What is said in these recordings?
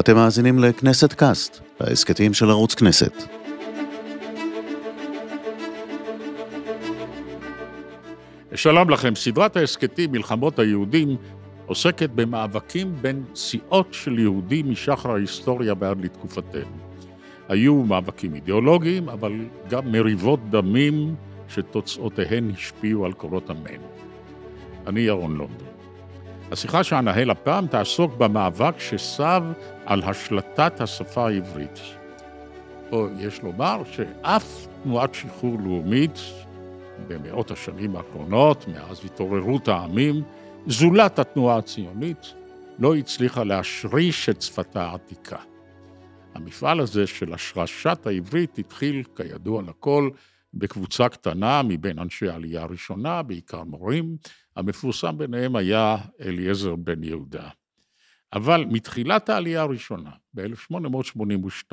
אתם מאזינים לכנסת קאסט, ההסכתים של ערוץ כנסת. שלום לכם, סדרת ההסכתים מלחמות היהודים עוסקת במאבקים בין סיעות של יהודים משחר ההיסטוריה ועד לתקופתנו. היו מאבקים אידיאולוגיים, אבל גם מריבות דמים שתוצאותיהן השפיעו על קורות עמנו. אני ירון לונדון. השיחה שאנהל הפעם תעסוק במאבק שסב על השלטת השפה העברית. או יש לומר שאף תנועת שחרור לאומית במאות השנים האחרונות, מאז התעוררות העמים, זולת התנועה הציונית, לא הצליחה להשריש את שפתה העתיקה. המפעל הזה של השרשת העברית התחיל, כידוע לכל, בקבוצה קטנה מבין אנשי העלייה הראשונה, בעיקר מורים, המפורסם ביניהם היה אליעזר בן יהודה. אבל מתחילת העלייה הראשונה, ב-1882,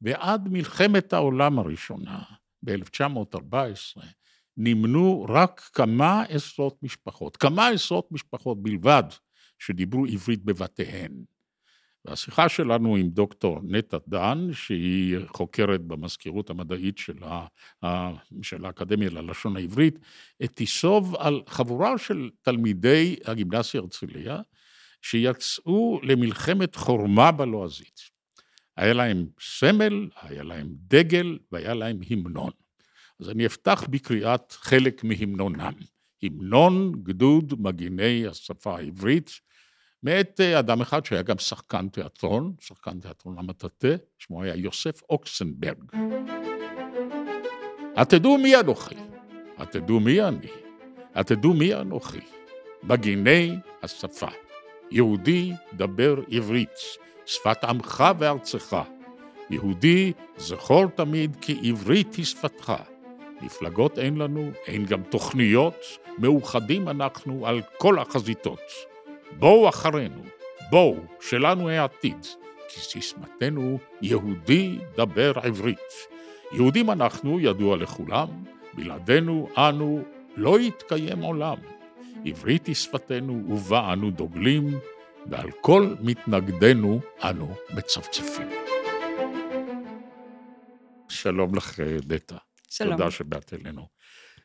ועד מלחמת העולם הראשונה, ב-1914, נמנו רק כמה עשרות משפחות, כמה עשרות משפחות בלבד, שדיברו עברית בבתיהן. והשיחה שלנו עם דוקטור נטע דן, שהיא חוקרת במזכירות המדעית של, ה, של האקדמיה ללשון העברית, תיסוב על חבורה של תלמידי הגימנסיה הרצליה, שיצאו למלחמת חורמה בלועזית. היה להם סמל, היה להם דגל והיה להם המנון. אז אני אפתח בקריאת חלק מהמנונם. המנון גדוד מגיני השפה העברית, מאת אה, אדם אחד שהיה גם שחקן תיאטרון, שחקן תיאטרון המטאטה, שמו היה יוסף אוקסנברג. התדעו מי אנוכי, התדעו מי אני, התדעו מי אנוכי, מגיני השפה. יהודי, דבר עברית, שפת עמך וארצך. יהודי, זכור תמיד כי עברית היא שפתך. מפלגות אין לנו, אין גם תוכניות, מאוחדים אנחנו על כל החזיתות. בואו אחרינו, בואו, שלנו העתיד, כי סיסמתנו יהודי דבר עברית. יהודים אנחנו, ידוע לכולם, בלעדינו אנו לא יתקיים עולם. עברית היא שפתנו ובה אנו דוגלים, ועל כל מתנגדנו אנו מצפצפים. שלום לך, דטה. שלום. תודה שבאת אלינו.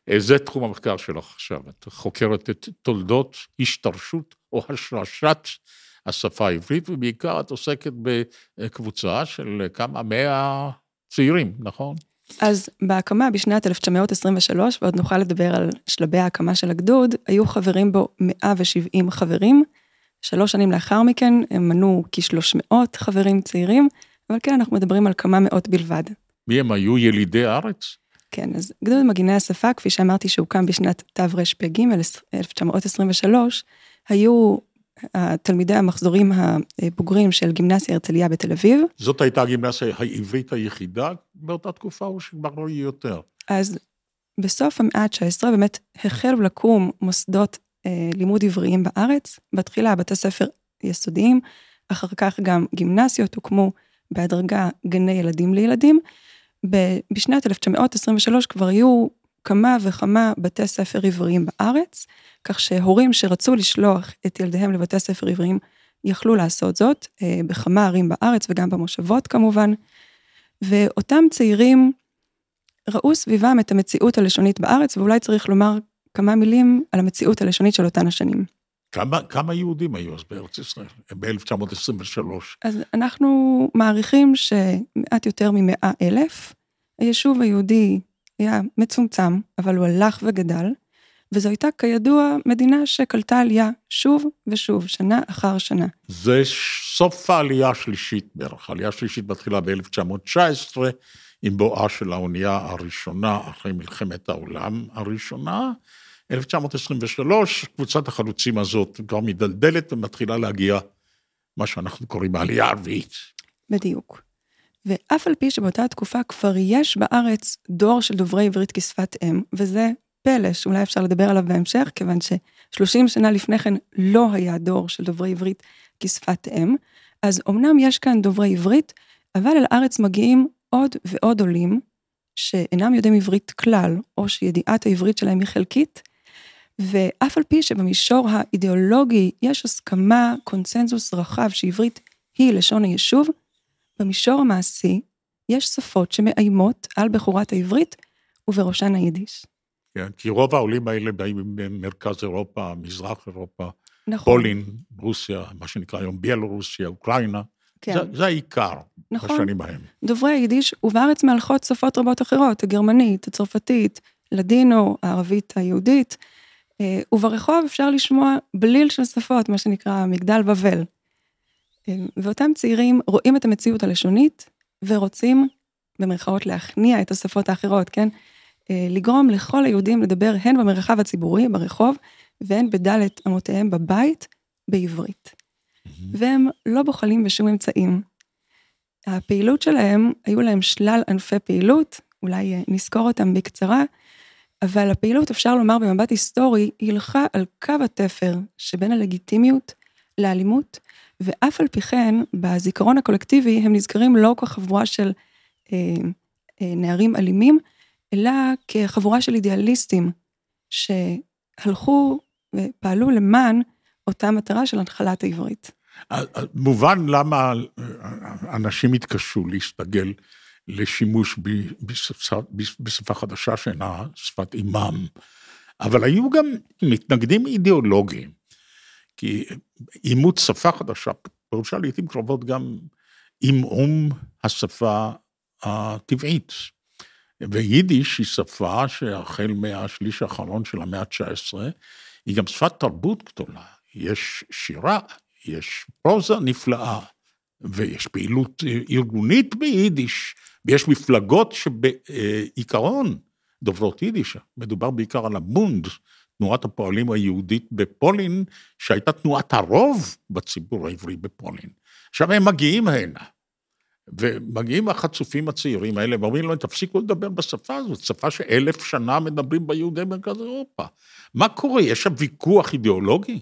אה, זה תחום המחקר שלך עכשיו, את חוקרת את תולדות השתרשות או השרשת השפה העברית, ובעיקר את עוסקת בקבוצה של כמה מאה צעירים, נכון? אז בהקמה בשנת 1923, ועוד נוכל לדבר על שלבי ההקמה של הגדוד, היו חברים בו 170 חברים. שלוש שנים לאחר מכן הם מנו כ-300 חברים צעירים, אבל כן, אנחנו מדברים על כמה מאות בלבד. מי הם היו ילידי הארץ? כן, אז גדוד מגיני השפה, כפי שאמרתי שהוקם בשנת תרפ"ג, 1923, היו תלמידי המחזורים הבוגרים של גימנסיה הרצליה בתל אביב. זאת הייתה הגימנסיה העברית היחידה באותה תקופה, או שכבר לא יהיה יותר? אז בסוף המאה ה-19 באמת החלו לקום מוסדות אה, לימוד עבריים בארץ, בתחילה בתי ספר יסודיים, אחר כך גם גימנסיות הוקמו בהדרגה גני ילדים לילדים. בשנת 1923 כבר היו כמה וכמה בתי ספר עבריים בארץ, כך שהורים שרצו לשלוח את ילדיהם לבתי ספר עבריים יכלו לעשות זאת אה, בכמה ערים בארץ וגם במושבות כמובן. ואותם צעירים ראו סביבם את המציאות הלשונית בארץ, ואולי צריך לומר כמה מילים על המציאות הלשונית של אותן השנים. כמה, כמה יהודים היו אז בארץ ישראל, ב-1923? אז אנחנו מעריכים שמעט יותר ממאה אלף. היישוב היהודי היה מצומצם, אבל הוא הלך וגדל, וזו הייתה כידוע מדינה שקלטה עלייה שוב ושוב, שנה אחר שנה. זה סוף העלייה השלישית בערך, העלייה השלישית מתחילה ב-1919, עם בואה של האונייה הראשונה אחרי מלחמת העולם הראשונה. 1923, קבוצת החלוצים הזאת כבר מדלדלת ומתחילה להגיע מה שאנחנו קוראים העלייה הרביעית. בדיוק. ואף על פי שבאותה תקופה כבר יש בארץ דור של דוברי עברית כשפת אם, וזה פלא שאולי אפשר לדבר עליו בהמשך, כיוון ש-30 שנה לפני כן לא היה דור של דוברי עברית כשפת אם, אז אמנם יש כאן דוברי עברית, אבל אל הארץ מגיעים עוד ועוד עולים שאינם יודעים עברית כלל, או שידיעת העברית שלהם היא חלקית, ואף על פי שבמישור האידיאולוגי יש הסכמה, קונצנזוס רחב שעברית היא לשון היישוב, במישור המעשי יש שפות שמאיימות על בחורת העברית, ובראשן היידיש. כן, כי רוב העולים האלה באים ממרכז אירופה, מזרח אירופה, נכון. פולין, רוסיה, מה שנקרא היום ביאלורוסיה, אוקראינה. כן. זה, זה העיקר נכון. בשנים ההם. דוברי היידיש, ובארץ מהלכות שפות רבות אחרות, הגרמנית, הצרפתית, לדינו, הערבית היהודית, וברחוב אפשר לשמוע בליל של שפות, מה שנקרא מגדל בבל. אה, ואותם צעירים רואים את המציאות הלשונית, ורוצים, במרכאות, להכניע את השפות האחרות, כן? אה, לגרום לכל היהודים לדבר הן במרחב הציבורי, ברחוב, והן בדלת אמותיהם בבית, בעברית. והם לא בוחלים בשום אמצעים. הפעילות שלהם, היו להם שלל ענפי פעילות, אולי אה, נזכור אותם בקצרה, אבל הפעילות, אפשר לומר במבט היסטורי, הילכה על קו התפר שבין הלגיטימיות לאלימות, ואף על פי כן, בזיכרון הקולקטיבי הם נזכרים לא כחבורה של אה, אה, נערים אלימים, אלא כחבורה של אידיאליסטים שהלכו ופעלו למען אותה מטרה של הנחלת העברית. מובן למה אנשים התקשו להסתגל לשימוש בשפה, בשפה חדשה שאינה שפת אימם, אבל היו גם מתנגדים אידיאולוגיים, כי אימוץ שפה חדשה פירושה לעיתים קרובות גם עמעום השפה הטבעית. ויידיש היא שפה שהחל מהשליש האחרון של המאה ה-19, היא גם שפת תרבות גדולה. יש שירה, יש פרוזה נפלאה, ויש פעילות ארגונית ביידיש, ויש מפלגות שבעיקרון דוברות יידיש. מדובר בעיקר על הבונד, תנועת הפועלים היהודית בפולין, שהייתה תנועת הרוב בציבור העברי בפולין. עכשיו הם מגיעים הנה. ומגיעים החצופים הצעירים האלה ואומרים להם, תפסיקו לדבר בשפה הזאת, שפה שאלף שנה מדברים ביהודי מרכז אירופה. מה קורה? יש שם ויכוח אידיאולוגי?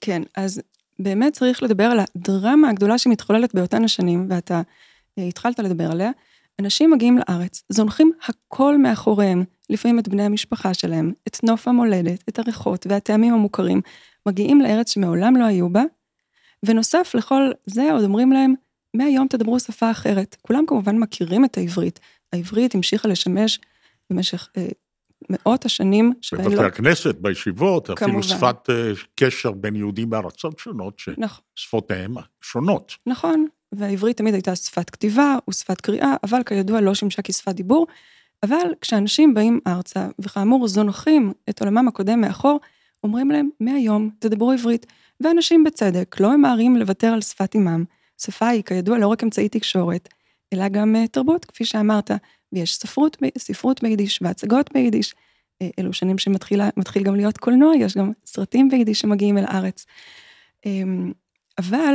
כן, אז באמת צריך לדבר על הדרמה הגדולה שמתחוללת באותן השנים, ואתה אה, התחלת לדבר עליה. אנשים מגיעים לארץ, זונחים הכל מאחוריהם, לפעמים את בני המשפחה שלהם, את נוף המולדת, את הריחות והטעמים המוכרים, מגיעים לארץ שמעולם לא היו בה, ונוסף לכל זה עוד אומרים להם, מהיום תדברו שפה אחרת. כולם כמובן מכירים את העברית. העברית המשיכה לשמש במשך אה, מאות השנים שבהן לא... בבתי הכנסת, בישיבות, כמובן. אפילו שפת אה, קשר בין יהודים בארצות שונות, נכון. ששפותיהם שונות. נכון, והעברית תמיד הייתה שפת כתיבה ושפת קריאה, אבל כידוע לא שימשה כשפת דיבור. אבל כשאנשים באים ארצה, וכאמור זונחים את עולמם הקודם מאחור, אומרים להם, מהיום תדברו עברית. ואנשים בצדק לא ממהרים לוותר על שפת אימם. שפה היא כידוע לא רק אמצעי תקשורת, אלא גם uh, תרבות, כפי שאמרת, ויש ספרות, ספרות ביידיש והצגות ביידיש. Uh, אלו שנים שמתחיל גם להיות קולנוע, יש גם סרטים ביידיש שמגיעים אל הארץ. Um, אבל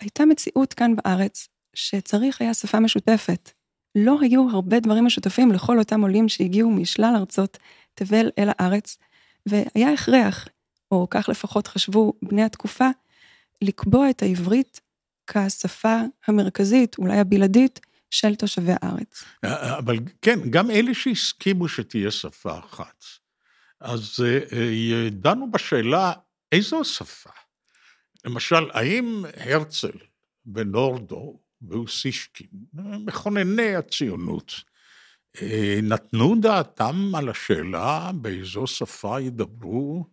הייתה מציאות כאן בארץ שצריך היה שפה משותפת. לא היו הרבה דברים משותפים לכל אותם עולים שהגיעו משלל ארצות תבל אל הארץ, והיה הכרח, או כך לפחות חשבו בני התקופה, לקבוע את העברית כשפה המרכזית, אולי הבלעדית, של תושבי הארץ. אבל כן, גם אלה שהסכימו שתהיה שפה אחת, אז אה, דנו בשאלה איזו שפה. למשל, האם הרצל ונורדו ואוסישקין, מכונני הציונות, אה, נתנו דעתם על השאלה באיזו שפה ידברו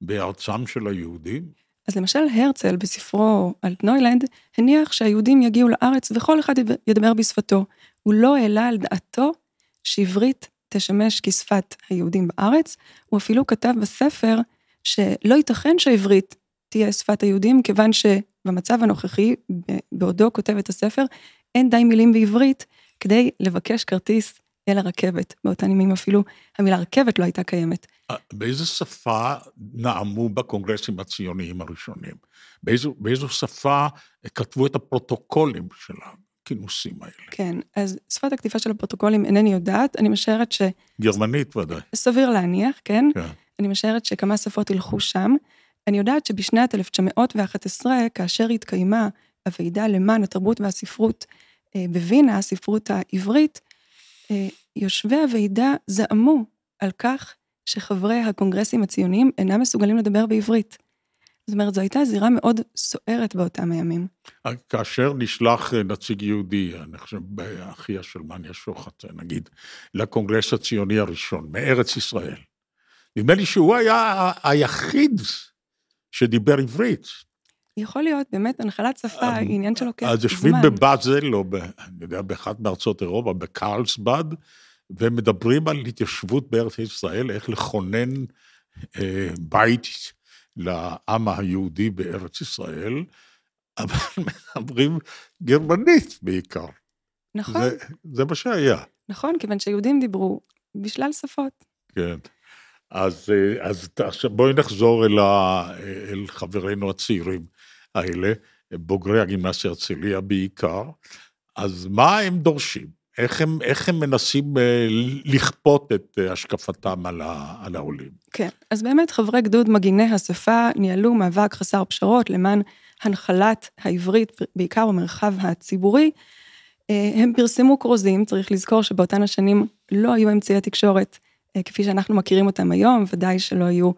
בארצם של היהודים? אז למשל הרצל בספרו על נוילנד הניח שהיהודים יגיעו לארץ וכל אחד ידבר בשפתו. הוא לא העלה על דעתו שעברית תשמש כשפת היהודים בארץ, הוא אפילו כתב בספר שלא ייתכן שעברית תהיה שפת היהודים, כיוון שבמצב הנוכחי, בעודו כותב את הספר, אין די מילים בעברית כדי לבקש כרטיס אל הרכבת. באותן ימים אפילו המילה רכבת לא הייתה קיימת. אה, באיזו שפה נאמו בקונגרסים הציוניים הראשונים? באיזו, באיזו שפה כתבו את הפרוטוקולים של הכינוסים האלה? כן, אז שפת הכתיבה של הפרוטוקולים אינני יודעת, אני משערת ש... גרמנית ודאי. סביר להניח, כן? כן. אני משערת שכמה שפות ילכו שם. אני יודעת שבשנת 1911, כאשר התקיימה הוועידה למען התרבות והספרות אה, בווינה, הספרות העברית, אה, יושבי הוועידה זעמו על כך שחברי הקונגרסים הציוניים אינם מסוגלים לדבר בעברית. זאת אומרת, זו הייתה זירה מאוד סוערת באותם הימים. כאשר נשלח נציג יהודי, אני חושב באחיה של מניה שוחט, נגיד, לקונגרס הציוני הראשון, מארץ ישראל, נדמה לי שהוא היה היחיד שדיבר עברית. יכול להיות, באמת, הנחלת שפה, אה, עניין שלוקח זמן. אז יושבים בבאזל, או ב, אני יודע, באחת מארצות אירופה, בקרלסבד, ומדברים על התיישבות בארץ ישראל, איך לכונן אה, בית לעם היהודי בארץ ישראל, אבל מדברים גרמנית בעיקר. נכון. זה, זה מה שהיה. נכון, כיוון שיהודים דיברו בשלל שפות. כן. אז, אה, אז עכשיו בואי נחזור אל, ה, אל חברינו הצעירים האלה, בוגרי הגימנסיה הרצליה בעיקר. אז מה הם דורשים? איך הם, איך הם מנסים אה, לכפות את אה, השקפתם על, ה, על העולים? כן, אז באמת חברי גדוד מגיני השפה ניהלו מאבק חסר פשרות למען הנחלת העברית, בעיקר במרחב הציבורי. הם פרסמו כרוזים, צריך לזכור שבאותן השנים לא היו אמצעי התקשורת אה, כפי שאנחנו מכירים אותם היום, ודאי שלא היו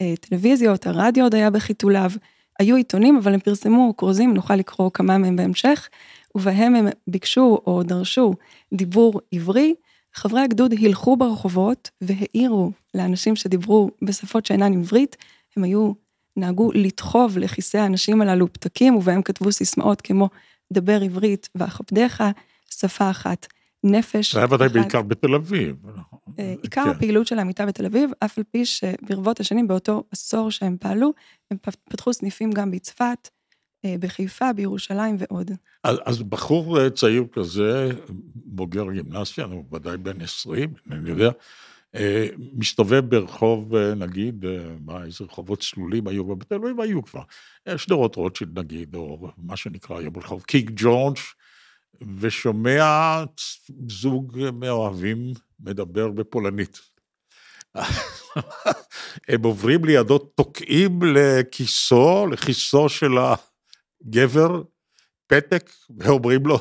אה, טלוויזיות, הרדיו עוד היה בחיתוליו, היו עיתונים, אבל הם פרסמו כרוזים, נוכל לקרוא כמה מהם בהמשך, ובהם הם ביקשו או דרשו דיבור עברי. חברי הגדוד הילכו ברחובות והעירו לאנשים שדיברו בשפות שאינן עברית, הם היו, נהגו לדחוב לכיסי האנשים הללו פתקים, ובהם כתבו סיסמאות כמו דבר עברית ואכבדך, שפה אחת. נפש. זה היה ודאי בעיקר בתל אביב. אה, עיקר כן. הפעילות שלהם הייתה בתל אביב, אף על פי שברבות השנים, באותו עשור שהם פעלו, הם פתחו סניפים גם בצפת, אה, בחיפה, בירושלים ועוד. אז, אז בחור אה, צעיר כזה, בוגר גימנסיה, הוא ודאי בן 20, אני יודע, מסתובב ברחוב, נגיד, מה, איזה רחובות צלולים היו, בתל אביב היו כבר, שדרות רוטשילד נגיד, או מה שנקרא היום רחוב קיק ג'ורג', ושומע זוג מאוהבים מדבר בפולנית. הם עוברים לידו, תוקעים לכיסו, לכיסו של הגבר, פתק, ואומרים לו,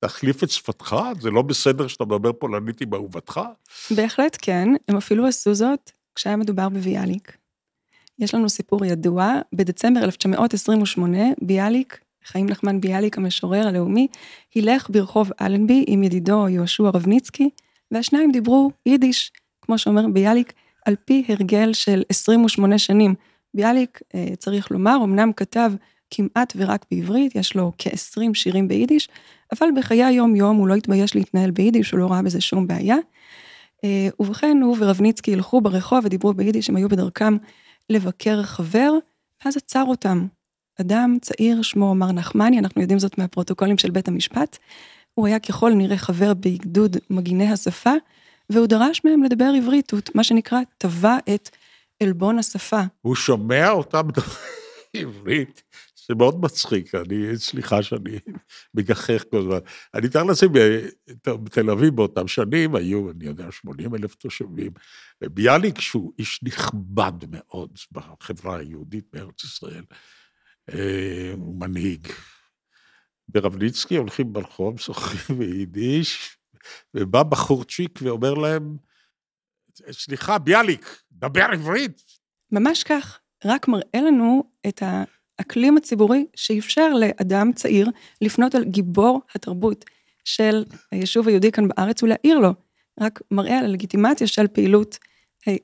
תחליף את שפתך, זה לא בסדר שאתה מדבר פולנית עם אהובתך? בהחלט כן, הם אפילו עשו זאת כשהיה מדובר בביאליק. יש לנו סיפור ידוע, בדצמבר 1928, ביאליק חיים נחמן ביאליק המשורר הלאומי, הילך ברחוב אלנבי עם ידידו יהושע רבניצקי, והשניים דיברו יידיש, כמו שאומר ביאליק, על פי הרגל של 28 שנים. ביאליק, אה, צריך לומר, אמנם כתב כמעט ורק בעברית, יש לו כ-20 שירים ביידיש, אבל בחיי היום-יום הוא לא התבייש להתנהל ביידיש, הוא לא ראה בזה שום בעיה. אה, ובכן, הוא ורבניצקי הלכו ברחוב ודיברו ביידיש, הם היו בדרכם לבקר חבר, ואז עצר אותם אדם צעיר, שמו מר נחמני, אנחנו יודעים זאת מהפרוטוקולים של בית המשפט. הוא היה ככל נראה חבר באגדוד מגיני השפה, והוא דרש מהם לדבר עברית, הוא מה שנקרא, טבע את עלבון השפה. הוא שומע אותם מדברים עברית, זה מאוד מצחיק, אני, סליחה שאני מגחך כל הזמן. אני מתאר לעצמי, בתל אביב באותם שנים היו, אני יודע, 80 אלף תושבים, וביאליק, שהוא איש נכבד מאוד בחברה היהודית בארץ ישראל, אה, הוא מנהיג. ברבניצקי הולכים ברחוב, משוחחים ביידיש, ובא בחורצ'יק ואומר להם, סליחה, ביאליק, דבר עברית. ממש כך, רק מראה לנו את האקלים הציבורי שאפשר לאדם צעיר לפנות על גיבור התרבות של היישוב היהודי כאן בארץ ולהעיר לו. רק מראה על הלגיטימציה של פעילות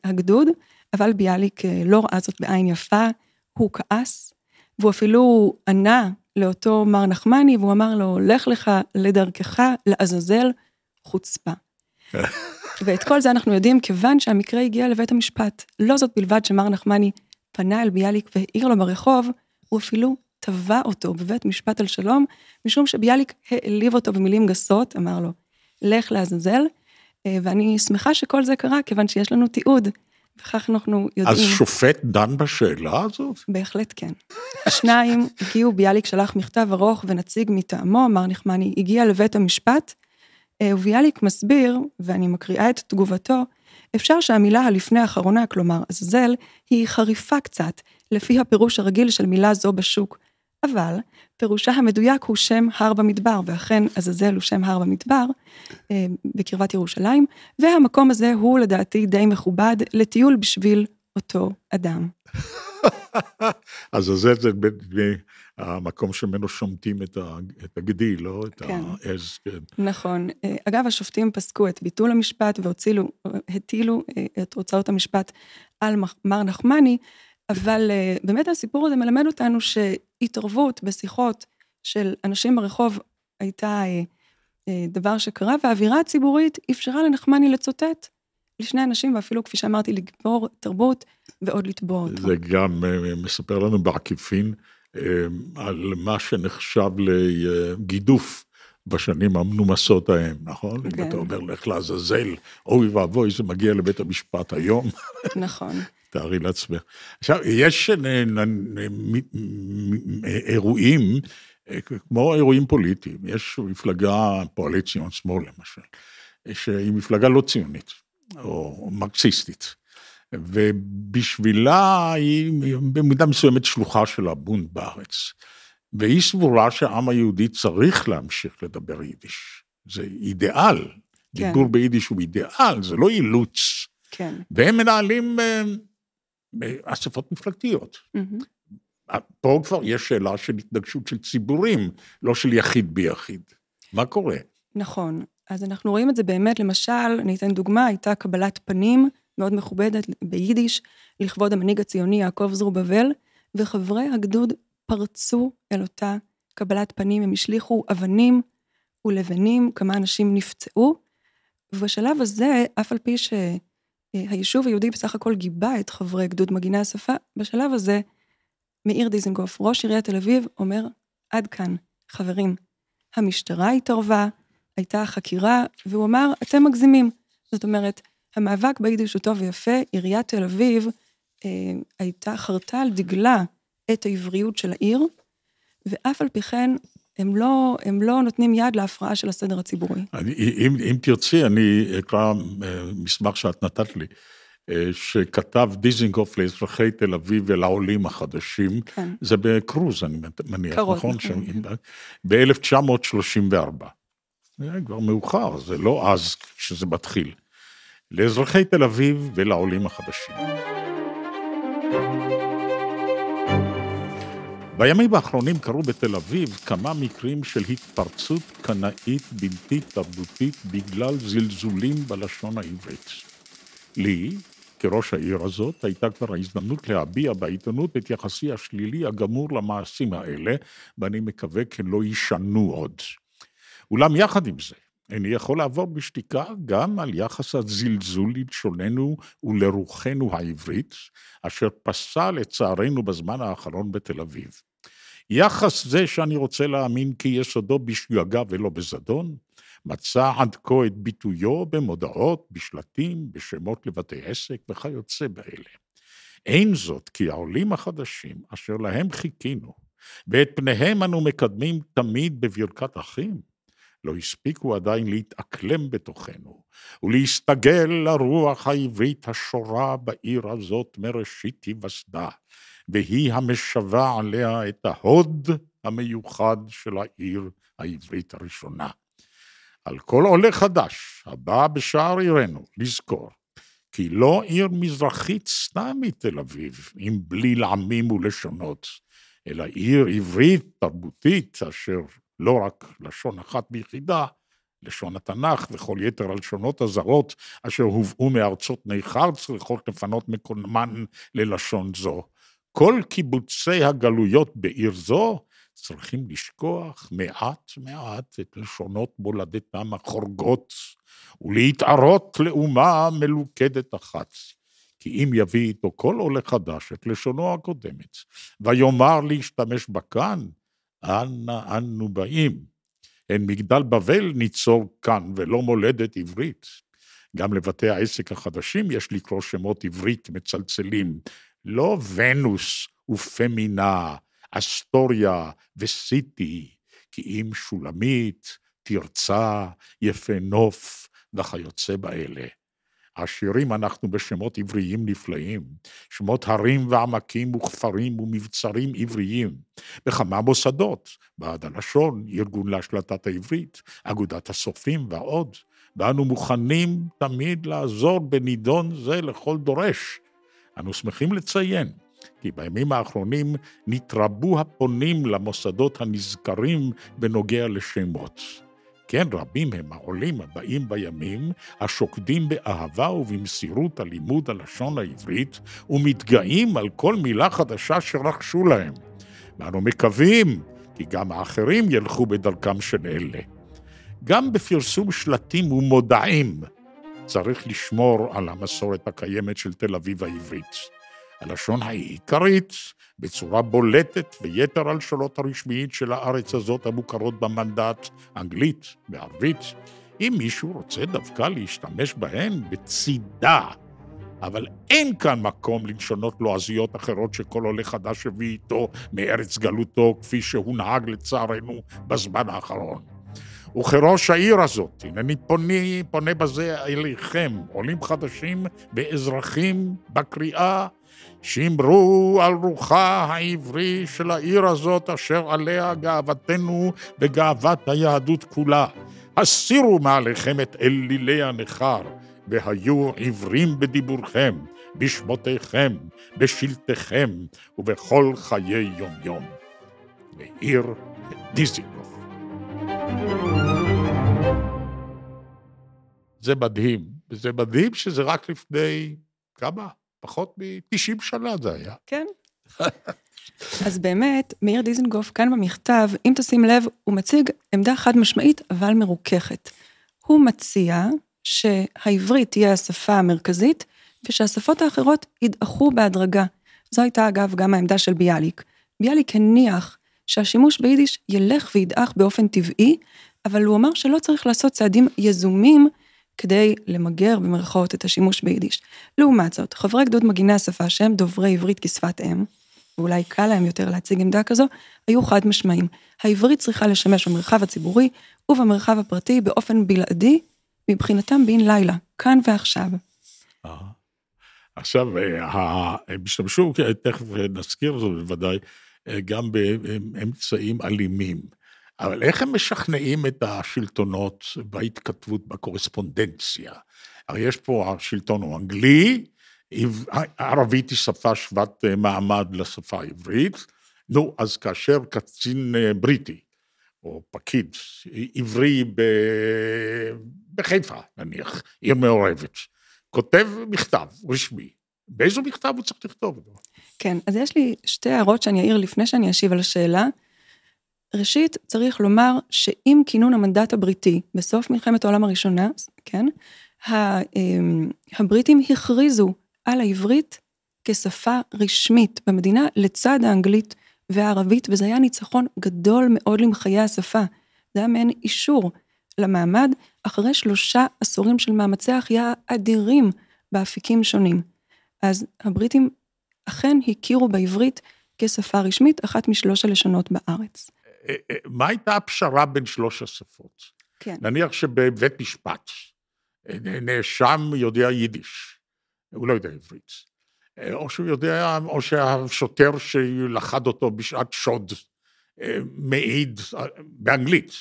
הגדוד, אבל ביאליק אה, לא ראה זאת בעין יפה, הוא כעס, והוא אפילו ענה לאותו מר נחמני, והוא אמר לו, לך לך לדרכך, לעזאזל, חוצפה. ואת כל זה אנחנו יודעים כיוון שהמקרה הגיע לבית המשפט. לא זאת בלבד שמר נחמני פנה אל ביאליק והעיר לו ברחוב, הוא אפילו תבע אותו בבית משפט על שלום, משום שביאליק העליב אותו במילים גסות, אמר לו, לך לעזאזל, אה, ואני שמחה שכל זה קרה, כיוון שיש לנו תיעוד וכך אנחנו יודעים. אז שופט דן בשאלה הזאת? בהחלט כן. שניים הגיעו, ביאליק שלח מכתב ארוך ונציג מטעמו, מר נחמני, הגיע לבית המשפט, וביאליק מסביר, ואני מקריאה את תגובתו, אפשר שהמילה הלפני האחרונה, כלומר עזאזל, היא חריפה קצת, לפי הפירוש הרגיל של מילה זו בשוק, אבל פירושה המדויק הוא שם הר במדבר, ואכן עזאזל הוא שם הר במדבר, אה, בקרבת ירושלים, והמקום הזה הוא לדעתי די מכובד לטיול בשביל אותו אדם. עזאזל זה המקום שממנו שומטים את הגדי, לא את כן. העז. כן. נכון. אה, אגב, השופטים פסקו את ביטול המשפט והטילו אה, את הוצאות המשפט על מר נחמני, אבל אה, באמת הסיפור הזה מלמד אותנו שהתערבות בשיחות של אנשים ברחוב הייתה דבר שקרה, והאווירה הציבורית אפשרה לנחמני לצוטט לשני אנשים, ואפילו, כפי שאמרתי, לגבור תרבות ועוד לתבוע אותה. זה גם מספר לנו בעקיפין על מה שנחשב לגידוף בשנים המנומסות ההם, נכון? כן. אם אתה אומר, לך לעזאזל, אוי ואבוי, זה מגיע לבית המשפט היום. נכון. תארי לעצמך. עכשיו, יש אירועים, כמו אירועים פוליטיים, יש מפלגה, פועלי ציון שמאל למשל, שהיא מפלגה לא ציונית, או מרקסיסטית. ובשבילה היא במידה מסוימת שלוחה של הבונד בארץ. והיא סבורה שהעם היהודי צריך להמשיך לדבר יידיש. זה אידיאל. כן. דיבור ביידיש הוא אידיאל, זה לא אילוץ. כן. והם מנהלים אה, אספות מפלגתיות. Mm-hmm. פה כבר יש שאלה של התנגשות של ציבורים, לא של יחיד ביחיד. מה קורה? נכון. אז אנחנו רואים את זה באמת, למשל, אני אתן דוגמה, הייתה קבלת פנים מאוד מכובדת ביידיש, לכבוד המנהיג הציוני יעקב זרובבל, וחברי הגדוד פרצו אל אותה קבלת פנים, הם השליכו אבנים ולבנים, כמה אנשים נפצעו, ובשלב הזה, אף על פי שהיישוב היהודי בסך הכל גיבה את חברי גדוד מגיני השפה, בשלב הזה, מאיר דיזנגוף, ראש עיריית תל אביב, אומר, עד כאן, חברים, המשטרה התערבה, הייתה חקירה, והוא אמר, אתם מגזימים. זאת אומרת, המאבק ביידיש הוא טוב ויפה, עיריית תל אביב אה, הייתה, חרתה על דגלה את העבריות של העיר, ואף על פי כן, הם לא, הם לא נותנים יד להפרעה של הסדר הציבורי. אני, אם, אם תרצי, אני אקרא אה, מסמך שאת נתת לי, אה, שכתב דיזינגוף לאזרחי תל אביב ולעולים החדשים, כן. זה בקרוז, אני מניח, קרות, נכון? נכון. ב-1934. זה כבר מאוחר, זה לא אז כשזה מתחיל. לאזרחי תל אביב ולעולים החדשים. בימים האחרונים קרו בתל אביב כמה מקרים של התפרצות קנאית בלתי תרבותית בגלל זלזולים בלשון העברית. לי, כראש העיר הזאת, הייתה כבר ההזדמנות להביע בעיתונות את יחסי השלילי הגמור למעשים האלה, ואני מקווה כי לא יישנו עוד. אולם יחד עם זה, איני יכול לעבור בשתיקה גם על יחס הזלזול ללשוננו ולרוחנו העברית, אשר פסע לצערנו בזמן האחרון בתל אביב. יחס זה שאני רוצה להאמין כי יסודו בשגגה ולא בזדון, מצא עד כה את ביטויו במודעות, בשלטים, בשמות לבתי עסק וכיוצא באלה. אין זאת כי העולים החדשים, אשר להם חיכינו, ואת פניהם אנו מקדמים תמיד בברכת אחים, לא הספיקו עדיין להתאקלם בתוכנו, ולהסתגל לרוח העברית השורה בעיר הזאת מראשית היווסדה, והיא המשווה עליה את ההוד המיוחד של העיר העברית הראשונה. על כל עולה חדש הבא בשער עירנו לזכור כי לא עיר מזרחית סתם מתל אביב, עם בליל עמים ולשונות, אלא עיר עברית תרבותית אשר לא רק לשון אחת ביחידה, לשון התנ"ך וכל יתר הלשונות הזרות אשר הובאו מארצות ניכר צריכות לפנות מקומן ללשון זו. כל קיבוצי הגלויות בעיר זו צריכים לשכוח מעט מעט את לשונות מולדתם החורגות ולהתערות לאומה מלוכדת אחת. כי אם יביא איתו כל עולה חדש את לשונו הקודמת, ויאמר להשתמש בה כאן, אנה אנו באים? אין מגדל בבל ניצור כאן ולא מולדת עברית. גם לבתי העסק החדשים יש לקרוא שמות עברית מצלצלים, לא ונוס ופמינה, אסטוריה וסיטי, כי אם שולמית, תרצה, יפה נוף וכיוצא באלה. עשירים אנחנו בשמות עבריים נפלאים, שמות הרים ועמקים וכפרים ומבצרים עבריים, בכמה מוסדות, ועד הלשון, ארגון להשלטת העברית, אגודת הסופים ועוד, ואנו מוכנים תמיד לעזור בנידון זה לכל דורש. אנו שמחים לציין כי בימים האחרונים נתרבו הפונים למוסדות הנזכרים בנוגע לשמות. כן, רבים הם העולים הבאים בימים, השוקדים באהבה ובמסירות על לימוד הלשון העברית, ומתגאים על כל מילה חדשה שרכשו להם. ואנו מקווים כי גם האחרים ילכו בדרכם של אלה. גם בפרסום שלטים ומודעים צריך לשמור על המסורת הקיימת של תל אביב העברית. הלשון העיקרית, בצורה בולטת ויתר הלשונות הרשמיות של הארץ הזאת המוכרות במנדט, אנגלית וערבית, אם מישהו רוצה דווקא להשתמש בהן, בצידה. אבל אין כאן מקום ללשונות לועזיות אחרות שכל עולה חדש הביא איתו מארץ גלותו, כפי שהוא נהג לצערנו בזמן האחרון. וכראש העיר הזאת, הנני פונה, פונה בזה אליכם, עולים חדשים ואזרחים, בקריאה שמרו על רוחה העברי של העיר הזאת, אשר עליה גאוותנו וגאוות היהדות כולה. הסירו מעליכם את אלילי הנכר, והיו עיוורים בדיבורכם, בשמותיכם, בשלטיכם ובכל חיי יום-יום. מאיר דיזינגוף. זה מדהים, וזה מדהים שזה רק לפני כמה? פחות מ-90 שנה זה היה. כן. אז באמת, מאיר דיזנגוף כאן במכתב, אם תשים לב, הוא מציג עמדה חד משמעית, אבל מרוככת. הוא מציע שהעברית תהיה השפה המרכזית, ושהשפות האחרות ידעכו בהדרגה. זו הייתה אגב גם העמדה של ביאליק. ביאליק הניח שהשימוש ביידיש ילך וידעך באופן טבעי, אבל הוא אמר שלא צריך לעשות צעדים יזומים כדי למגר במרכאות את השימוש ביידיש. לעומת זאת, חברי גדוד מגיני השפה שהם דוברי עברית כשפת אם, ואולי קל להם יותר להציג עמדה כזו, היו חד משמעיים. העברית צריכה לשמש במרחב הציבורי ובמרחב הפרטי באופן בלעדי, מבחינתם בן לילה, כאן ועכשיו. אה. עכשיו, אה, הם השתמשו, תכף נזכיר זאת בוודאי, אה, גם באמצעים אלימים. אבל איך הם משכנעים את השלטונות בהתכתבות, בקורספונדנציה? הרי יש פה, השלטון הוא אנגלי, ערבית היא שפה שוות אה, מעמד לשפה העברית, נו, אז כאשר קצין אה, בריטי, או פקיד עברי ב... בחיפה, נניח, עיר מעורבת, כותב מכתב רשמי, באיזו מכתב הוא צריך לכתוב? כן, אז יש לי שתי הערות שאני אעיר לפני שאני אשיב על השאלה. ראשית, צריך לומר שעם כינון המנדט הבריטי בסוף מלחמת העולם הראשונה, כן, אמ, הבריטים הכריזו על העברית כשפה רשמית במדינה לצד האנגלית והערבית, וזה היה ניצחון גדול מאוד למחיי השפה. זה היה מעין אישור למעמד אחרי שלושה עשורים של מאמצי החייאה אדירים באפיקים שונים. אז הבריטים אכן הכירו בעברית כשפה רשמית, אחת משלוש הלשונות בארץ. אה, אה, מה הייתה הפשרה בין שלוש השפות? כן. נניח שבבית משפט אה, נאשם יודע יידיש, הוא לא יודע עברית. או שהוא יודע, או שהשוטר שלכד אותו בשעת שוד מעיד באנגלית,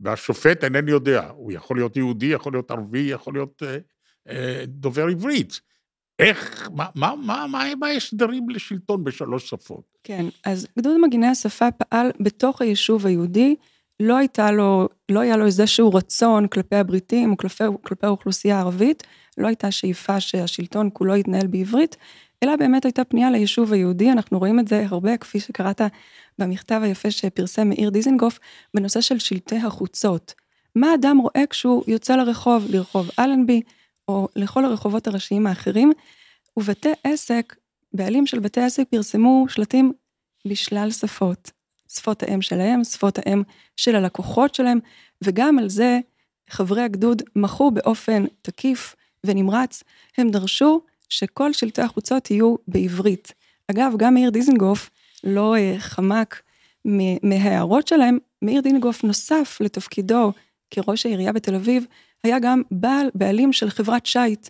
והשופט אינני יודע, הוא יכול להיות יהודי, יכול להיות ערבי, יכול להיות דובר עברית. איך, מה, מה, מה, מה הם ההסדרים לשלטון בשלוש שפות? כן, אז גדוד מגיני השפה פעל בתוך היישוב היהודי, לא הייתה לו, לא היה לו איזשהו רצון כלפי הבריטים או כלפי, כלפי האוכלוסייה הערבית, לא הייתה שאיפה שהשלטון כולו יתנהל בעברית, אלא באמת הייתה פנייה ליישוב היהודי, אנחנו רואים את זה הרבה, כפי שקראת במכתב היפה שפרסם מאיר דיזנגוף, בנושא של שלטי החוצות. מה אדם רואה כשהוא יוצא לרחוב, לרחוב אלנבי, או לכל הרחובות הראשיים האחרים, ובתי עסק, בעלים של בתי עסק פרסמו שלטים בשלל שפות. שפות האם שלהם, שפות האם של הלקוחות שלהם, וגם על זה חברי הגדוד מחו באופן תקיף ונמרץ, הם דרשו שכל שלטי החוצות יהיו בעברית. אגב, גם מאיר דיזנגוף לא אה, חמק מההערות שלהם, מאיר דיזנגוף נוסף לתפקידו כראש העירייה בתל אביב, היה גם בעל, בעלים של חברת שיט.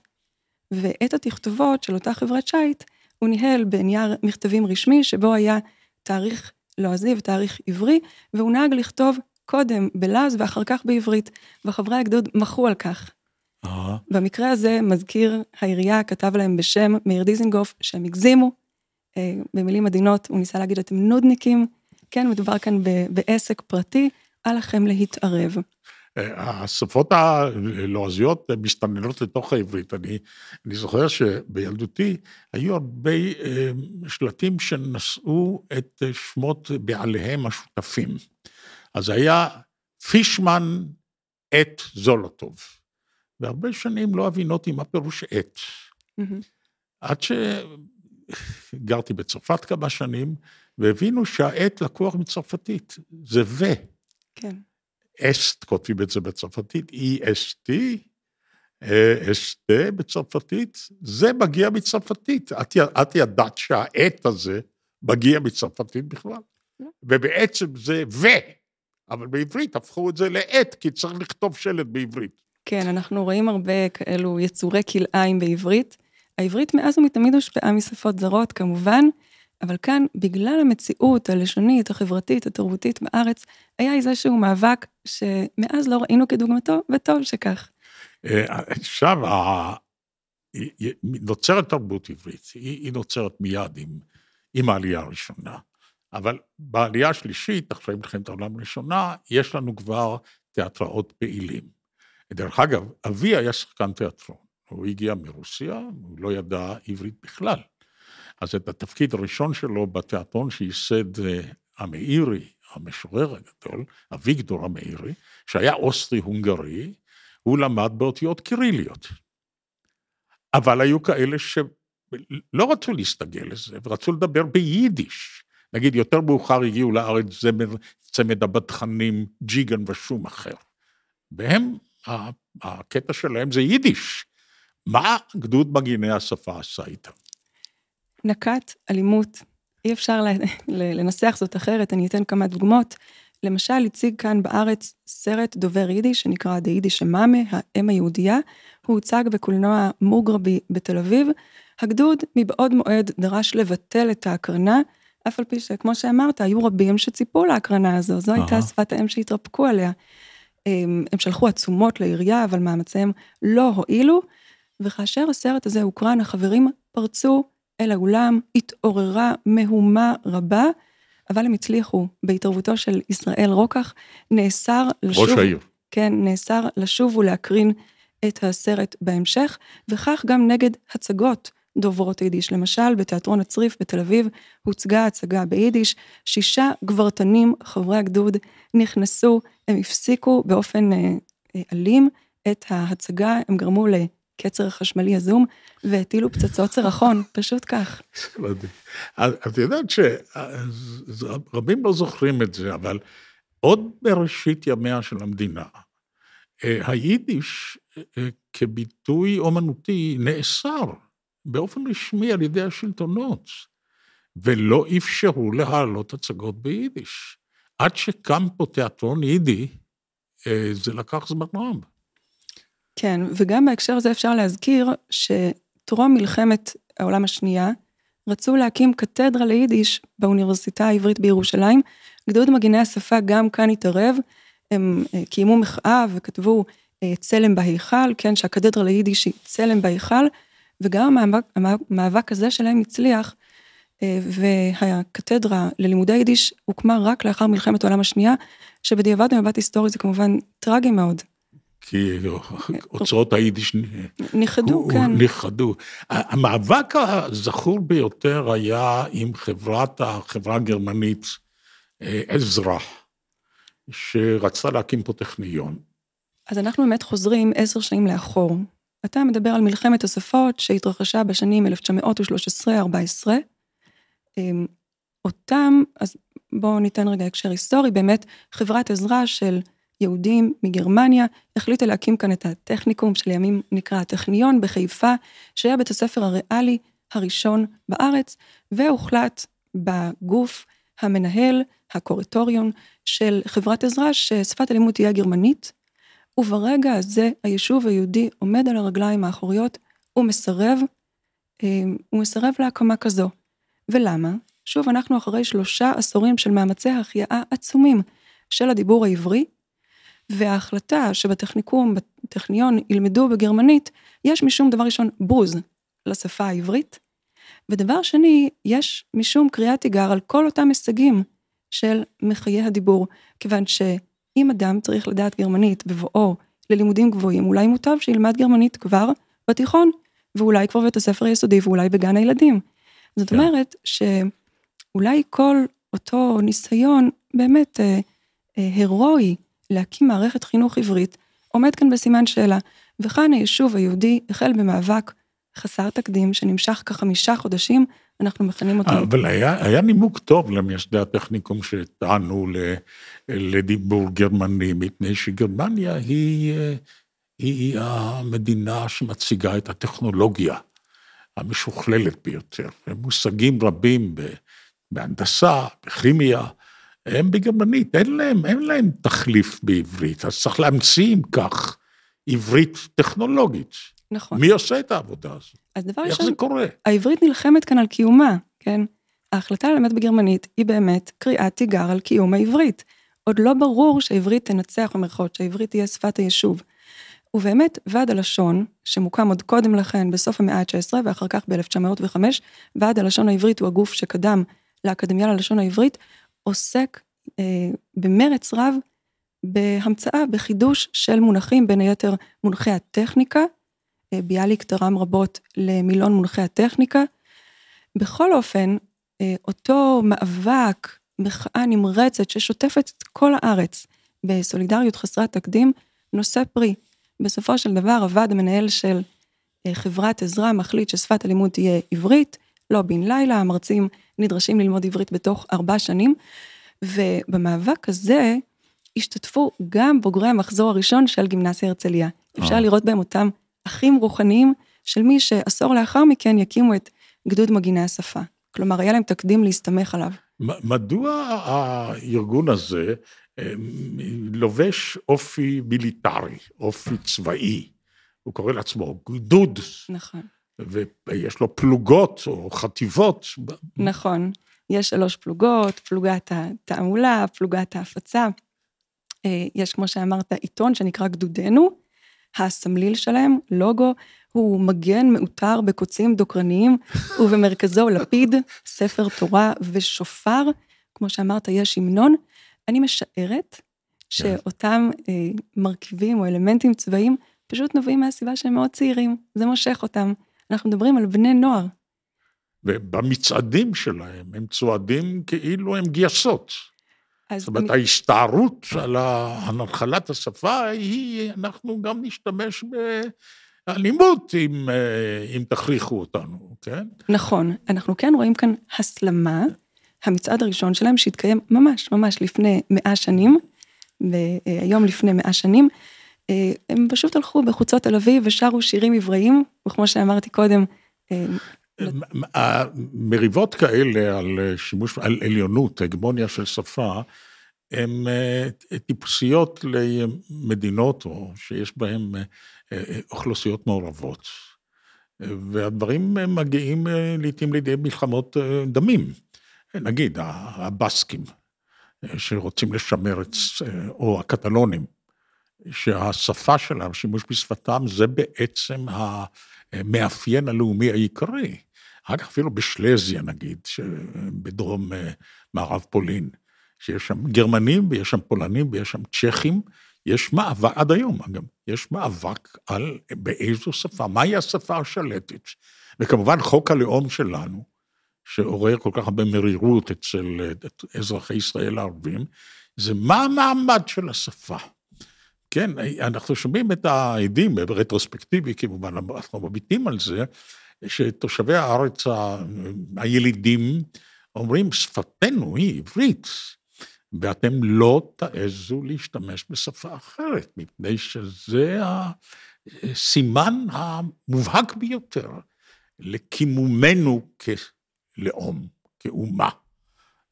ואת התכתובות של אותה חברת שיט, הוא ניהל בנייר מכתבים רשמי, שבו היה תאריך לועזי ותאריך עברי, והוא נהג לכתוב קודם בלעז ואחר כך בעברית, וחברי הגדוד מחו על כך. במקרה הזה, מזכיר העירייה כתב להם בשם מאיר דיזנגוף שהם הגזימו, אה, במילים עדינות, הוא ניסה להגיד, אתם נודניקים, כן, מדובר כאן ב- בעסק פרטי, אל לכם להתערב. אה, השפות הלועזיות מסתננות לתוך העברית. אני, אני זוכר שבילדותי היו הרבה אה, שלטים שנשאו את שמות בעליהם השותפים. אז היה פישמן את זולוטוב. והרבה שנים לא הבינותי מה פירוש את. מהמם. עד שגרתי בצרפת כמה שנים, והבינו שהעת לקוח מצרפתית, זה ו. כן. אסט, כותבים את זה בצרפתית, E-S-T, אה, אסטה בצרפתית, זה מגיע מצרפתית. את, את ידעת שהעת הזה מגיע מצרפתית בכלל? לא. ובעצם זה ו, אבל בעברית הפכו את זה לעת, כי צריך לכתוב שלט בעברית. כן, אנחנו רואים הרבה כאלו יצורי כלאיים בעברית. העברית מאז ומתמיד הושפעה משפות זרות, כמובן, אבל כאן, בגלל המציאות הלשונית, החברתית, התרבותית בארץ, היה איזשהו מאבק שמאז לא ראינו כדוגמתו, וטוב שכך. אה, עכשיו, נוצרת תרבות עברית, היא נוצרת מיד עם, עם העלייה הראשונה, אבל בעלייה השלישית, אחרי מלחמת העולם הראשונה, יש לנו כבר תיאטראות פעילים. דרך אגב, אבי היה שחקן תיאטרון, הוא הגיע מרוסיה, הוא לא ידע עברית בכלל. אז את התפקיד הראשון שלו בתיאטרון שייסד אה, המאירי, המשורר הגדול, אביגדור המאירי, שהיה אוסטרי-הונגרי, הוא למד באותיות קיריליות. אבל היו כאלה שלא רצו להסתגל לזה, ורצו לדבר ביידיש. נגיד, יותר מאוחר הגיעו לארץ צמד, צמד הבדחנים ג'יגן ושום אחר. והם, הקטע שלהם זה יידיש. מה גדוד מגיני השפה עשה איתם? נקט אלימות, אי אפשר לנסח זאת אחרת, אני אתן כמה דוגמאות. למשל, הציג כאן בארץ סרט דובר יידיש שנקרא דה יידיש אמאמה, האם היהודייה. הוא הוצג בקולנוע מוגרבי בתל אביב. הגדוד מבעוד מועד דרש לבטל את ההקרנה, אף על פי שכמו שאמרת, היו רבים שציפו להקרנה הזו, זו הייתה. שפת האם שהתרפקו עליה. הם, הם שלחו עצומות לעירייה, אבל מאמציהם לא הועילו, וכאשר הסרט הזה הוקרן, החברים פרצו אל האולם, התעוררה מהומה רבה, אבל הם הצליחו, בהתערבותו של ישראל רוקח, נאסר לשוב... ראש העיר. כן, נאסר לשוב ולהקרין את הסרט בהמשך, וכך גם נגד הצגות דוברות יידיש. למשל, בתיאטרון הצריף בתל אביב הוצגה הצגה ביידיש, שישה גברתנים, חברי הגדוד, נכנסו, הם הפסיקו באופן אה, אה, אלים את ההצגה, הם גרמו לקצר החשמלי הזום, והטילו פצצות סירחון, פשוט כך. את יודעת שרבים לא זוכרים את זה, אבל עוד בראשית ימיה של המדינה, אה, היידיש אה, כביטוי אומנותי נאסר באופן רשמי על ידי השלטונות, ולא אפשרו להעלות הצגות ביידיש. עד שקם פה תיאטרון יידי, אה, זה לקח זמן רב. כן, וגם בהקשר הזה אפשר להזכיר שטרום מלחמת העולם השנייה, רצו להקים קתדרה ליידיש באוניברסיטה העברית בירושלים. גדוד מגיני השפה גם כאן התערב, הם אה, קיימו מחאה וכתבו אה, צלם בהיכל, כן, שהקתדרה ליידיש היא צלם בהיכל, וגם המאבק, המאבק הזה שלהם הצליח, אה, והקתדרה ללימודי יידיש הוקמה רק לאחר מלחמת העולם השנייה, שבדיעבד במבט היסטורי זה כמובן טרגי מאוד. כי אוצרות היידיש נכחדו, כן. נכחדו. המאבק הזכור ביותר היה עם חברת, החברה הגרמנית אה, עזרא, שרצתה להקים פה טכניון. אז אנחנו באמת חוזרים עשר שנים לאחור. אתה מדבר על מלחמת השפות שהתרחשה בשנים 1913-14. אמ, אותם, אז בואו ניתן רגע הקשר היסטורי, באמת חברת עזרה של יהודים מגרמניה החליטה להקים כאן את הטכניקום שלימים נקרא הטכניון בחיפה, שהיה בית הספר הריאלי הראשון בארץ, והוחלט בגוף המנהל, הקורטוריון של חברת עזרה, ששפת הלימוד תהיה גרמנית, וברגע הזה היישוב היהודי עומד על הרגליים האחוריות, הוא מסרב, אה, הוא מסרב להקמה כזו. ולמה? שוב, אנחנו אחרי שלושה עשורים של מאמצי החייאה עצומים של הדיבור העברי, וההחלטה שבטכניקום, בטכניון, ילמדו בגרמנית, יש משום דבר ראשון בוז לשפה העברית, ודבר שני, יש משום קריאת תיגר על כל אותם הישגים של מחיי הדיבור, כיוון שאם אדם צריך לדעת גרמנית בבואו ללימודים גבוהים, אולי מוטב שילמד גרמנית כבר בתיכון, ואולי כבר בבית הספר היסודי ואולי בגן הילדים. זאת כן. אומרת שאולי כל אותו ניסיון באמת אה, אה, הירואי להקים מערכת חינוך עברית, עומד כאן בסימן שאלה. וכאן היישוב היהודי החל במאבק חסר תקדים שנמשך כחמישה חודשים, אנחנו מכנים אותו. אבל היה, היה נימוק טוב למייסדי הטכניקום שטענו לדיבור גרמני, מפני שגרמניה היא, היא המדינה שמציגה את הטכנולוגיה המשוכללת ביותר. מושגים רבים בהנדסה, בכימיה, הם בגרמנית, אין להם, אין להם תחליף בעברית, אז צריך להמציא אם כך עברית טכנולוגית. נכון. מי עושה את העבודה הזאת? אז דבר איך ראשון, זה קורה? העברית נלחמת כאן על קיומה, כן? ההחלטה ללמד בגרמנית היא באמת קריאת תיגר על קיום העברית. עוד לא ברור שהעברית תנצח במרכאות, שהעברית תהיה שפת היישוב. ובאמת, ועד הלשון, שמוקם עוד קודם לכן, בסוף המאה ה-19 ואחר כך ב-1905, ועד הלשון העברית הוא הגוף שקדם לאקדמיה ללשון העברית, עוסק אה, במרץ רב בהמצאה, בחידוש של מונחים, בין היתר מונחי הטכניקה. אה, ביאליק תרם רבות למילון מונחי הטכניקה. בכל אופן, אה, אותו מאבק, מחאה נמרצת ששוטפת את כל הארץ בסולידריות חסרת תקדים, נושא פרי. בסופו של דבר, הוועד המנהל של אה, חברת עזרא מחליט ששפת הלימוד תהיה עברית, לא בן לילה, המרצים נדרשים ללמוד עברית בתוך ארבע שנים, ובמאבק הזה השתתפו גם בוגרי המחזור הראשון של גימנסיה הרצליה. אפשר אה. לראות בהם אותם אחים רוחניים של מי שעשור לאחר מכן יקימו את גדוד מגיני השפה. כלומר, היה להם תקדים להסתמך עליו. מדוע הארגון הזה אה, לובש אופי מיליטרי, אופי צבאי? הוא קורא לעצמו גדוד, נכון. ויש לו פלוגות או חטיבות. נכון. יש שלוש פלוגות, פלוגת התעמולה, פלוגת ההפצה. אה, יש, כמו שאמרת, עיתון שנקרא גדודנו. הסמליל שלהם, לוגו, הוא מגן מעוטר בקוצים דוקרניים, ובמרכזו לפיד, ספר תורה ושופר. כמו שאמרת, יש המנון. אני משערת שאותם אה, מרכיבים או אלמנטים צבאיים פשוט נובעים מהסיבה שהם מאוד צעירים, זה מושך אותם. אנחנו מדברים על בני נוער. ובמצעדים שלהם הם צועדים כאילו הם גייסות. זאת אומרת, ההסתערות על הנחלת השפה היא, אנחנו גם נשתמש באלימות אם, אה, אם תכריחו אותנו, כן? נכון, אנחנו כן רואים כאן הסלמה, המצעד הראשון שלהם שהתקיים ממש ממש לפני מאה שנים, והיום לפני מאה שנים, הם פשוט הלכו בחוצות תל אביב ושרו שירים עבריים, וכמו שאמרתי קודם, אה, מריבות כאלה על שימוש, על עליונות, הגמוניה של שפה, הן אה, טיפוסיות למדינות או שיש בהן אוכלוסיות מעורבות. והדברים מגיעים לעתים לידי מלחמות דמים. נגיד, הבסקים, שרוצים לשמר את, או הקטלונים, שהשפה שלהם, שימוש בשפתם, זה בעצם המאפיין הלאומי העיקרי. אחר כך אפילו בשלזיה, נגיד, בדרום מערב פולין, שיש שם גרמנים ויש שם פולנים ויש שם צ'כים, יש מאבק, עד היום אגב, יש מאבק על באיזו שפה, מהי השפה השלטת. וכמובן חוק הלאום שלנו, שעורר כל כך הרבה מרירות אצל אזרחי ישראל הערבים, זה מה המעמד של השפה. כן, אנחנו שומעים את העדים, ברטרוספקטיבי כמובן, אנחנו מביטים על זה, שתושבי הארץ הילידים אומרים, שפתנו היא עברית, ואתם לא תעזו להשתמש בשפה אחרת, מפני שזה הסימן המובהק ביותר לקימומנו כלאום, כאומה.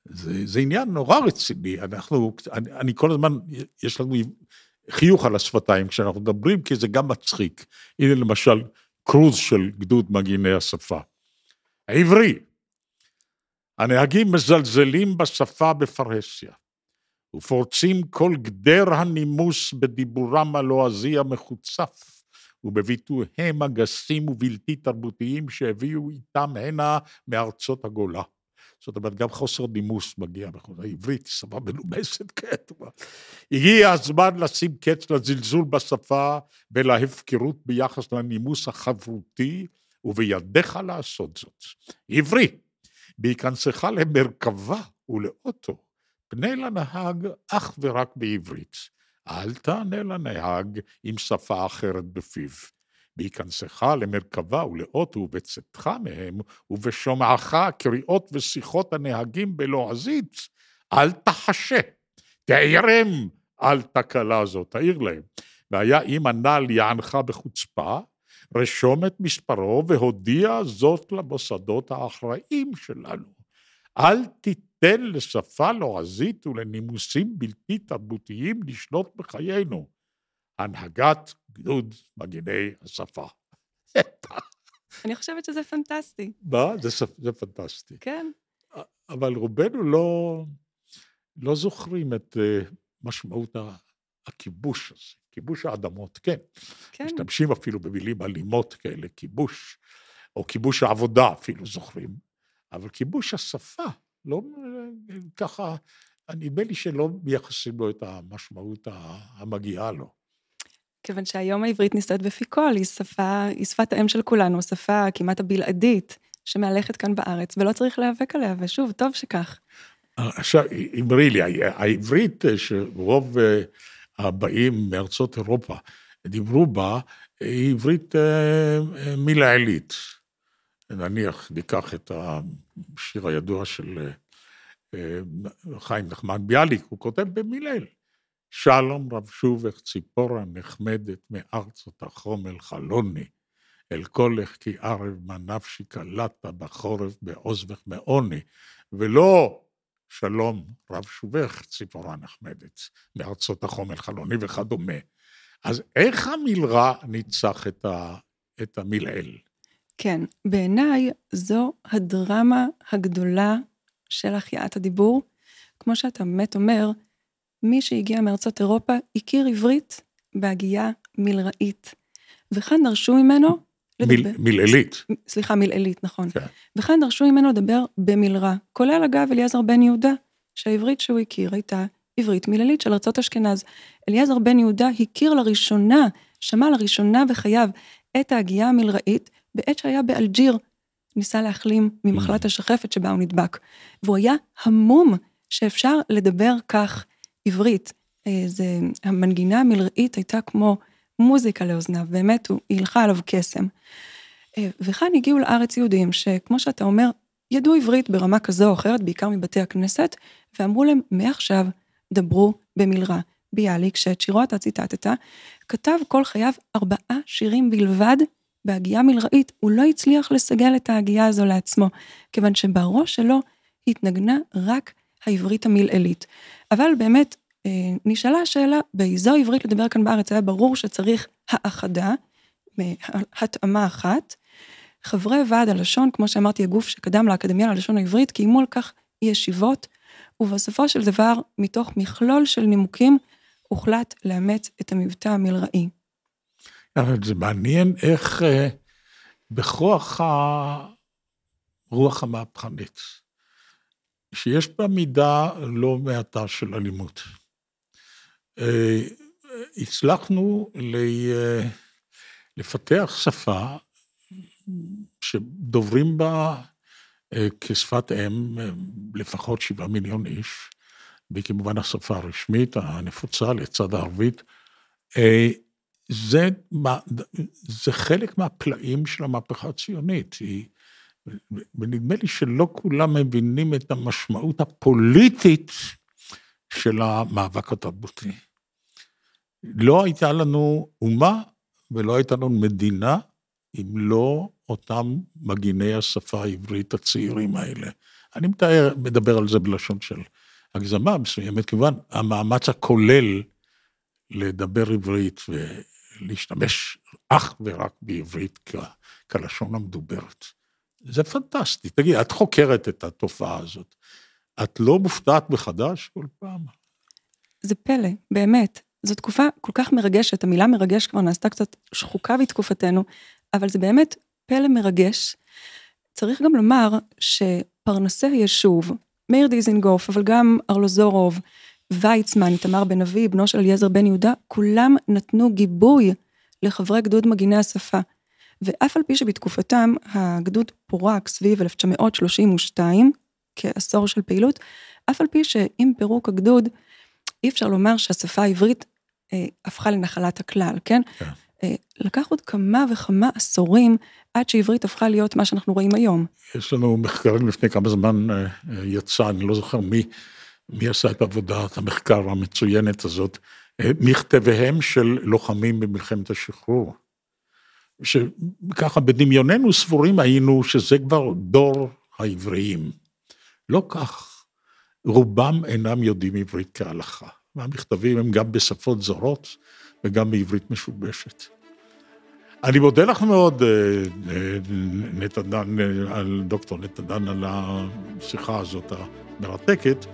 זה, זה עניין נורא רציני, אנחנו, אני, אני כל הזמן, יש לנו חיוך על השפתיים כשאנחנו מדברים, כי זה גם מצחיק. הנה למשל, קרוז של גדוד מגיני השפה. העברי, הנהגים מזלזלים בשפה בפרהסיה, ופורצים כל גדר הנימוס בדיבורם הלועזי המחוצף, ובביטויהם הגסים ובלתי תרבותיים שהביאו איתם הנה מארצות הגולה. זאת אומרת, גם חוסר נימוס מגיע בכל. העברית היא שפה מנומסת כתובה. הגיע הזמן לשים קץ לזלזול בשפה ולהפקרות ביחס לנימוס החברותי, ובידיך לעשות זאת. עברי, בהיכנסך למרכבה ולאוטו, פנה לנהג אך ורק בעברית. אל תענה לנהג עם שפה אחרת בפיו. בהיכנסך למרכבה ולאוטו ובצאתך מהם, ובשומעך קריאות ושיחות הנהגים בלועזית, אל תחשה, תעירם על תקלה זאת, תעיר להם. והיה אם הנ"ל יענך בחוצפה, רשום את מספרו והודיע זאת למוסדות האחראים שלנו. אל תיתן לשפה לועזית ולנימוסים בלתי תרבותיים לשלוט בחיינו. הנהגת גדוד מגיני השפה. אני חושבת שזה פנטסטי. מה? זה, זה פנטסטי. כן. אבל רובנו לא, לא זוכרים את uh, משמעות הכיבוש הזה, כיבוש האדמות, כן. כן. משתמשים אפילו במילים אלימות כאלה, כיבוש, או כיבוש העבודה אפילו זוכרים, אבל כיבוש השפה, לא ככה, נדמה לי שלא מייחסים לו את המשמעות המגיעה לו. כיוון שהיום העברית נסתרת בפי כל, היא שפה, היא שפת האם של כולנו, שפה כמעט הבלעדית שמהלכת כאן בארץ, ולא צריך להיאבק עליה, ושוב, טוב שכך. עכשיו, אמרי לי, העברית שרוב אה, הבאים מארצות אירופה דיברו בה, היא עברית אה, אה, מילעילית. נניח, ניקח את השיר הידוע של חיים נחמן ביאליק, הוא כותב במילעיל. שלום רב שובך ציפורה נחמדת מארצות החומל חלוני, אל קולך כי ערב מה נפשי קלטת בחורף בעוזבך מעוני, ולא שלום רב שובך ציפורה נחמדת מארצות החומל חלוני וכדומה. אז איך המלרע ניצח את, ה, את המלעיל? כן, בעיניי זו הדרמה הגדולה של החייאת הדיבור. כמו שאתה באמת אומר, מי שהגיע מארצות אירופה הכיר עברית בהגייה מלראית. וכאן דרשו ממנו לדבר... מלעילית. סליחה, מלעילית, נכון. כן. וכאן דרשו ממנו לדבר במלרע, כולל אגב אליעזר בן יהודה, שהעברית שהוא הכיר הייתה עברית מלעילית של ארצות אשכנז. אליעזר בן יהודה הכיר לראשונה, שמע לראשונה בחייו את ההגייה המלראית בעת שהיה באלג'יר. ניסה להחלים ממחלת mm. השחפת שבה הוא נדבק. והוא היה המום שאפשר לדבר כך עברית. אה, זה, המנגינה המלראית הייתה כמו מוזיקה לאוזניו, באמת, הוא הילכה עליו קסם. אה, וכאן הגיעו לארץ יהודים שכמו שאתה אומר, ידעו עברית ברמה כזו או אחרת, בעיקר מבתי הכנסת, ואמרו להם, מעכשיו דברו במלרע. ביאליק, שאת שירו אתה ציטטת, כתב כל חייו ארבעה שירים בלבד בהגייה מלראית. הוא לא הצליח לסגל את ההגייה הזו לעצמו, כיוון שבראש שלו התנגנה רק העברית המלעילית. אבל באמת, אה, נשאלה השאלה, באיזו עברית לדבר כאן בארץ היה ברור שצריך האחדה, התאמה אחת. חברי ועד הלשון, כמו שאמרתי, הגוף שקדם לאקדמיה ללשון העברית, קיימו על כך ישיבות, ובסופו של דבר, מתוך מכלול של נימוקים, הוחלט לאמץ את המבטא המלראי. אבל זה מעניין איך אה, בכוח הרוח המהפכנית, שיש בה מידה לא מעטה של אלימות. אה, הצלחנו לפתח שפה שדוברים בה אה, כשפת אם לפחות שבעה מיליון איש, והיא כמובן השפה הרשמית הנפוצה לצד הערבית. אה, זה, זה חלק מהפלאים של המהפכה הציונית. היא, ונדמה לי שלא כולם מבינים את המשמעות הפוליטית של המאבק התרבותי. לא הייתה לנו אומה ולא הייתה לנו מדינה אם לא אותם מגיני השפה העברית הצעירים האלה. אני מתאר, מדבר על זה בלשון של הגזמה מסוימת, כיוון המאמץ הכולל לדבר עברית ולהשתמש אך ורק בעברית כ, כלשון המדוברת. זה פנטסטי. תגיד, את חוקרת את התופעה הזאת. את לא מופתעת מחדש כל פעם? זה פלא, באמת. זו תקופה כל כך מרגשת, המילה מרגש כבר נעשתה קצת שחוקה בתקופתנו, אבל זה באמת פלא מרגש. צריך גם לומר שפרנסי היישוב, מאיר דיזינגוף, אבל גם ארלוזורוב, ויצמן, איתמר בן אבי, בנו של אליעזר בן יהודה, כולם נתנו גיבוי לחברי גדוד מגיני השפה. ואף על פי שבתקופתם הגדוד פורק סביב 1932, כעשור של פעילות, אף על פי שעם פירוק הגדוד, אי אפשר לומר שהשפה העברית אה, הפכה לנחלת הכלל, כן? כן. אה, לקח עוד כמה וכמה עשורים עד שעברית הפכה להיות מה שאנחנו רואים היום. יש לנו מחקרים לפני כמה זמן אה, יצא, אני לא זוכר מי, מי עשה את עבודת המחקר המצוינת הזאת, אה, מכתביהם של לוחמים במלחמת השחרור. שככה בדמיוננו סבורים היינו שזה כבר דור העבריים. לא כך, רובם אינם יודעים עברית כהלכה. והמכתבים הם גם בשפות זרות וגם בעברית משובשת. אני מודה לך מאוד, אה, אה, נתנן, על דוקטור נתנן, על השיחה הזאת המרתקת,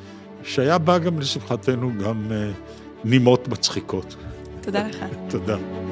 שהיה בה גם לשמחתנו גם אה, נימות מצחיקות. תודה לך. תודה.